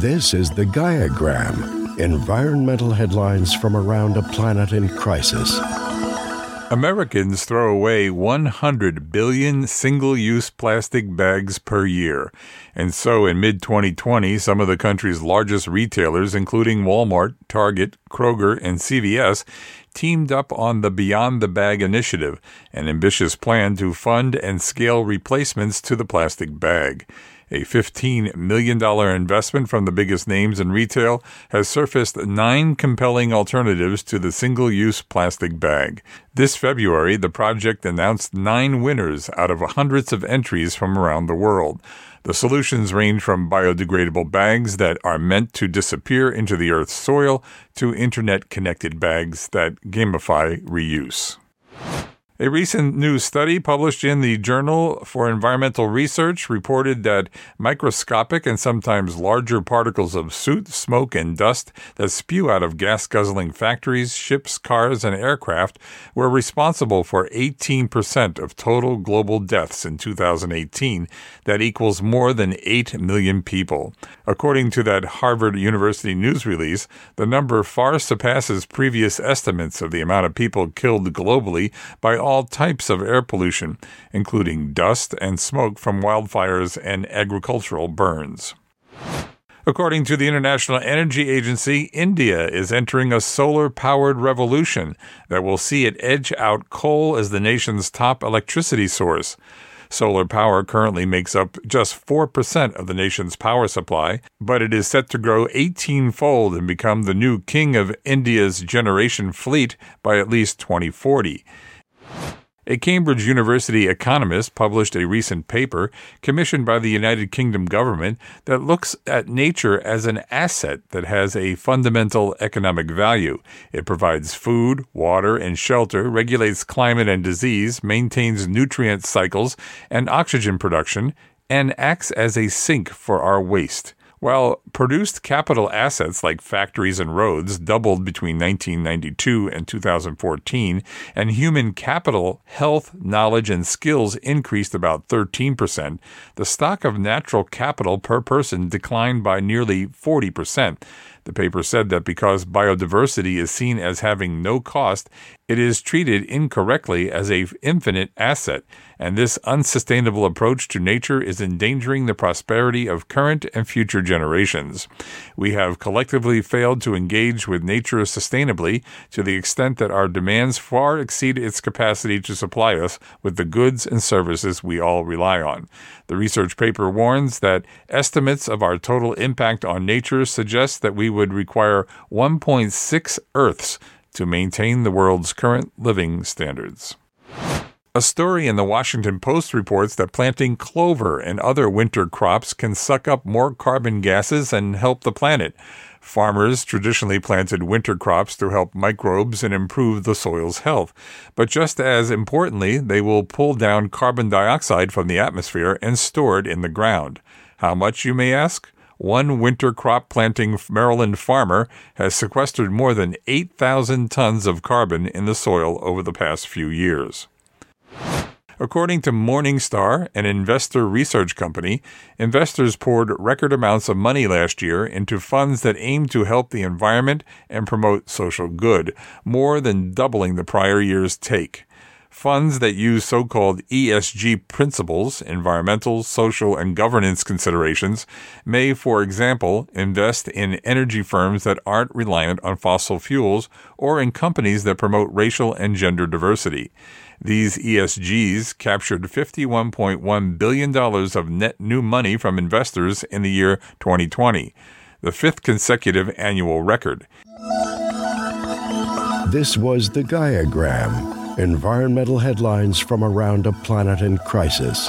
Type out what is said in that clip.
This is the Gaiagram environmental headlines from around a planet in crisis. Americans throw away 100 billion single use plastic bags per year. And so in mid 2020, some of the country's largest retailers, including Walmart, Target, Kroger, and CVS, teamed up on the Beyond the Bag initiative, an ambitious plan to fund and scale replacements to the plastic bag. A $15 million investment from the biggest names in retail has surfaced nine compelling alternatives to the single use plastic bag. This February, the project announced nine winners out of hundreds of entries from around the world. The solutions range from biodegradable bags that are meant to disappear into the Earth's soil to internet connected bags that gamify reuse. A recent new study published in the Journal for Environmental Research reported that microscopic and sometimes larger particles of soot, smoke, and dust that spew out of gas guzzling factories, ships, cars, and aircraft were responsible for 18% of total global deaths in 2018. That equals more than 8 million people. According to that Harvard University news release, the number far surpasses previous estimates of the amount of people killed globally by all types of air pollution, including dust and smoke from wildfires and agricultural burns. According to the International Energy Agency, India is entering a solar powered revolution that will see it edge out coal as the nation's top electricity source. Solar power currently makes up just 4% of the nation's power supply, but it is set to grow 18 fold and become the new king of India's generation fleet by at least 2040. A Cambridge University economist published a recent paper commissioned by the United Kingdom government that looks at nature as an asset that has a fundamental economic value. It provides food, water, and shelter, regulates climate and disease, maintains nutrient cycles and oxygen production, and acts as a sink for our waste. While produced capital assets like factories and roads doubled between 1992 and 2014, and human capital, health, knowledge, and skills increased about 13%, the stock of natural capital per person declined by nearly 40%. The paper said that because biodiversity is seen as having no cost, it is treated incorrectly as a infinite asset, and this unsustainable approach to nature is endangering the prosperity of current and future generations. We have collectively failed to engage with nature sustainably to the extent that our demands far exceed its capacity to supply us with the goods and services we all rely on. The research paper warns that estimates of our total impact on nature suggest that we would require 1.6 Earths to maintain the world's current living standards. A story in the Washington Post reports that planting clover and other winter crops can suck up more carbon gases and help the planet. Farmers traditionally planted winter crops to help microbes and improve the soil's health. But just as importantly, they will pull down carbon dioxide from the atmosphere and store it in the ground. How much, you may ask? One winter crop planting Maryland farmer has sequestered more than 8,000 tons of carbon in the soil over the past few years. According to Morningstar, an investor research company, investors poured record amounts of money last year into funds that aim to help the environment and promote social good, more than doubling the prior year's take. Funds that use so called ESG principles, environmental, social, and governance considerations, may, for example, invest in energy firms that aren't reliant on fossil fuels or in companies that promote racial and gender diversity. These ESGs captured $51.1 billion of net new money from investors in the year 2020, the fifth consecutive annual record. This was the Gaiagram environmental headlines from around a planet in crisis.